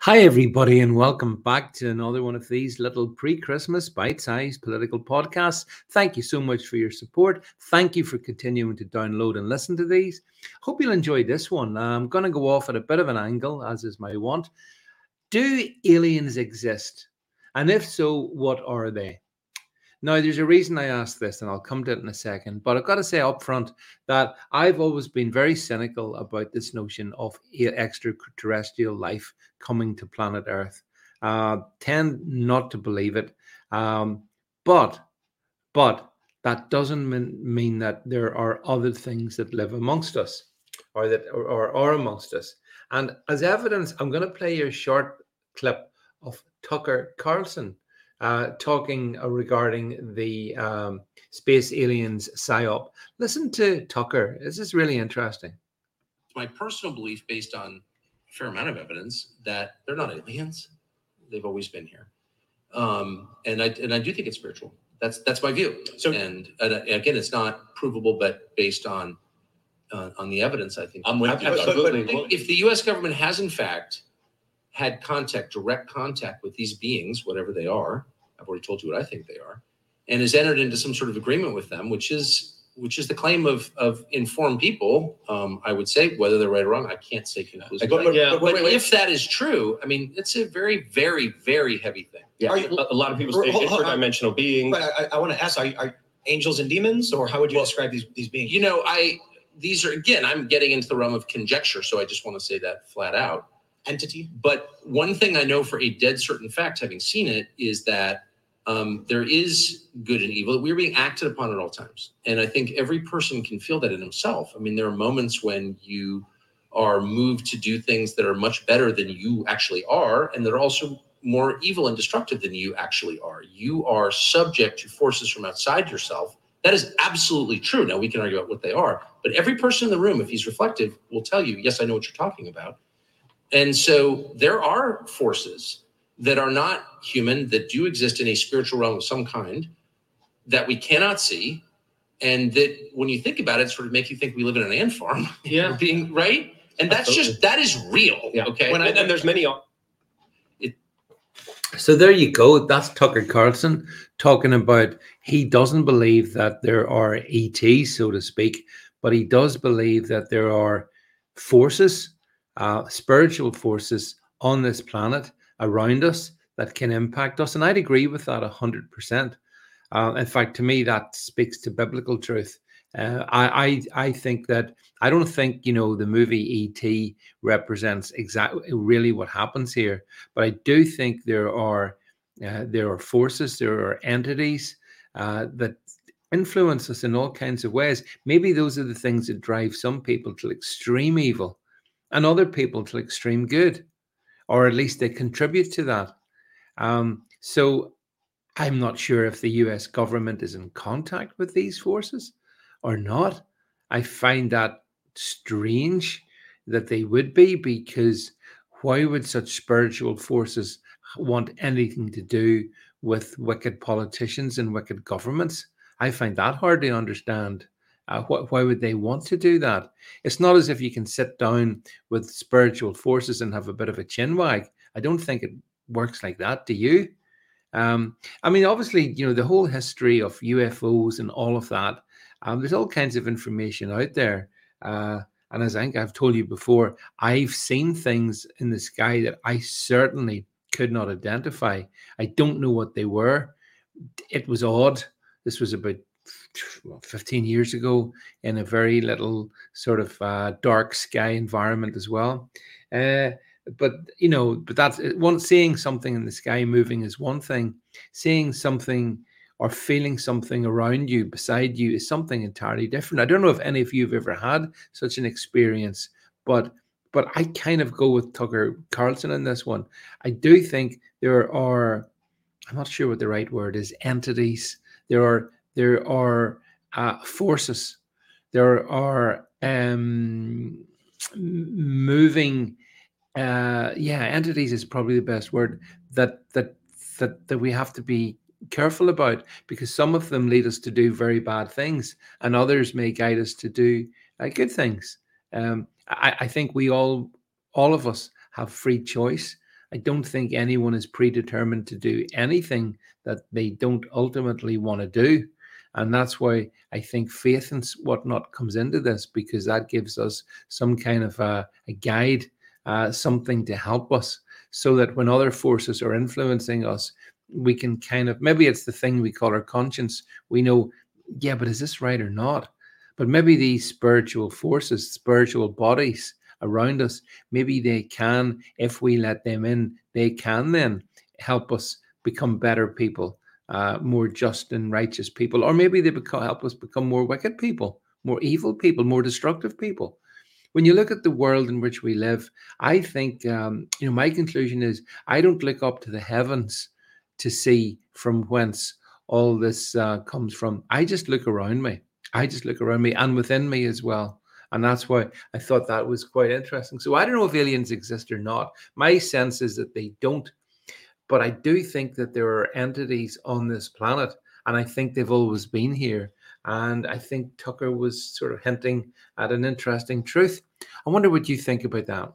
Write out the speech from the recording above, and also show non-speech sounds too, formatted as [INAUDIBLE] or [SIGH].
Hi, everybody, and welcome back to another one of these little pre Christmas bite sized political podcasts. Thank you so much for your support. Thank you for continuing to download and listen to these. Hope you'll enjoy this one. I'm going to go off at a bit of an angle, as is my want. Do aliens exist? And if so, what are they? Now, there's a reason I asked this, and I'll come to it in a second. But I've got to say up front that I've always been very cynical about this notion of extraterrestrial life coming to planet Earth. Uh, tend not to believe it, um, but but that doesn't mean, mean that there are other things that live amongst us, or that or, are amongst us. And as evidence, I'm going to play you a short clip of Tucker Carlson uh, talking uh, regarding the um, space aliens psyop. Listen to Tucker. This is really interesting. It's my personal belief, based on a fair amount of evidence, that they're not aliens. They've always been here, um, and I and I do think it's spiritual. That's that's my view. So, and, and again, it's not provable, but based on uh, on the evidence, I think I'm with you. If the U.S. government has in fact had contact, direct contact with these beings, whatever they are. I've already told you what I think they are, and has entered into some sort of agreement with them, which is which is the claim of of informed people. Um, I would say whether they're right or wrong, I can't say conclusively. But, yeah, but, but wait, wait. if that is true, I mean, it's a very, very, very heavy thing. Yeah, you, a, a, lot of people say interdimensional beings. But I, I want to ask: are, are, angels and demons, or how would you well, describe these these beings? You know, I these are again, I'm getting into the realm of conjecture, so I just want to say that flat out entity. But one thing I know for a dead certain fact, having seen it, is that um, there is good and evil. We're being acted upon at all times. And I think every person can feel that in himself. I mean, there are moments when you are moved to do things that are much better than you actually are, and that are also more evil and destructive than you actually are. You are subject to forces from outside yourself. That is absolutely true. Now, we can argue about what they are, but every person in the room, if he's reflective, will tell you, yes, I know what you're talking about. And so there are forces that are not human, that do exist in a spiritual realm of some kind that we cannot see. And that when you think about it, sort of make you think we live in an ant farm. [LAUGHS] Yeah. being right. And that's Absolutely. just that is real. Yeah. Okay. When I, and there's many it, so there you go. That's Tucker Carlson talking about he doesn't believe that there are ETs, so to speak, but he does believe that there are forces uh, spiritual forces on this planet around us that can impact us. And I'd agree with that 100%. Uh, in fact, to me, that speaks to biblical truth. Uh, I, I I think that I don't think you know the movie ET represents exactly really what happens here, but I do think there are uh, there are forces, there are entities uh, that influence us in all kinds of ways. Maybe those are the things that drive some people to extreme evil, and other people to extreme good, or at least they contribute to that. Um, so I'm not sure if the US government is in contact with these forces or not. I find that strange that they would be because why would such spiritual forces want anything to do with wicked politicians and wicked governments? I find that hard to understand. Uh, wh- why would they want to do that? It's not as if you can sit down with spiritual forces and have a bit of a chin wag. I don't think it works like that. Do you? Um, I mean, obviously, you know, the whole history of UFOs and all of that, um, there's all kinds of information out there. Uh, and as I think I've told you before, I've seen things in the sky that I certainly could not identify. I don't know what they were. It was odd. This was about 15 years ago in a very little sort of uh, dark sky environment as well. Uh, but you know, but that's uh, one seeing something in the sky moving is one thing. Seeing something or feeling something around you, beside you, is something entirely different. I don't know if any of you have ever had such an experience, but but I kind of go with Tucker Carlson in this one. I do think there are, I'm not sure what the right word is, entities. There are there are uh, forces, there are um, moving, uh, yeah, entities is probably the best word that that that that we have to be careful about because some of them lead us to do very bad things, and others may guide us to do uh, good things. Um, I, I think we all, all of us, have free choice. I don't think anyone is predetermined to do anything that they don't ultimately want to do. And that's why I think faith and whatnot comes into this because that gives us some kind of a, a guide, uh, something to help us so that when other forces are influencing us, we can kind of maybe it's the thing we call our conscience. We know, yeah, but is this right or not? But maybe these spiritual forces, spiritual bodies around us, maybe they can, if we let them in, they can then help us become better people uh, more just and righteous people, or maybe they become, help us become more wicked people, more evil people, more destructive people. When you look at the world in which we live, I think um, you know my conclusion is I don't look up to the heavens to see from whence all this uh, comes from. I just look around me. I just look around me and within me as well. And that's why I thought that was quite interesting. So I don't know if aliens exist or not. My sense is that they don't. But I do think that there are entities on this planet, and I think they've always been here. And I think Tucker was sort of hinting at an interesting truth. I wonder what you think about that.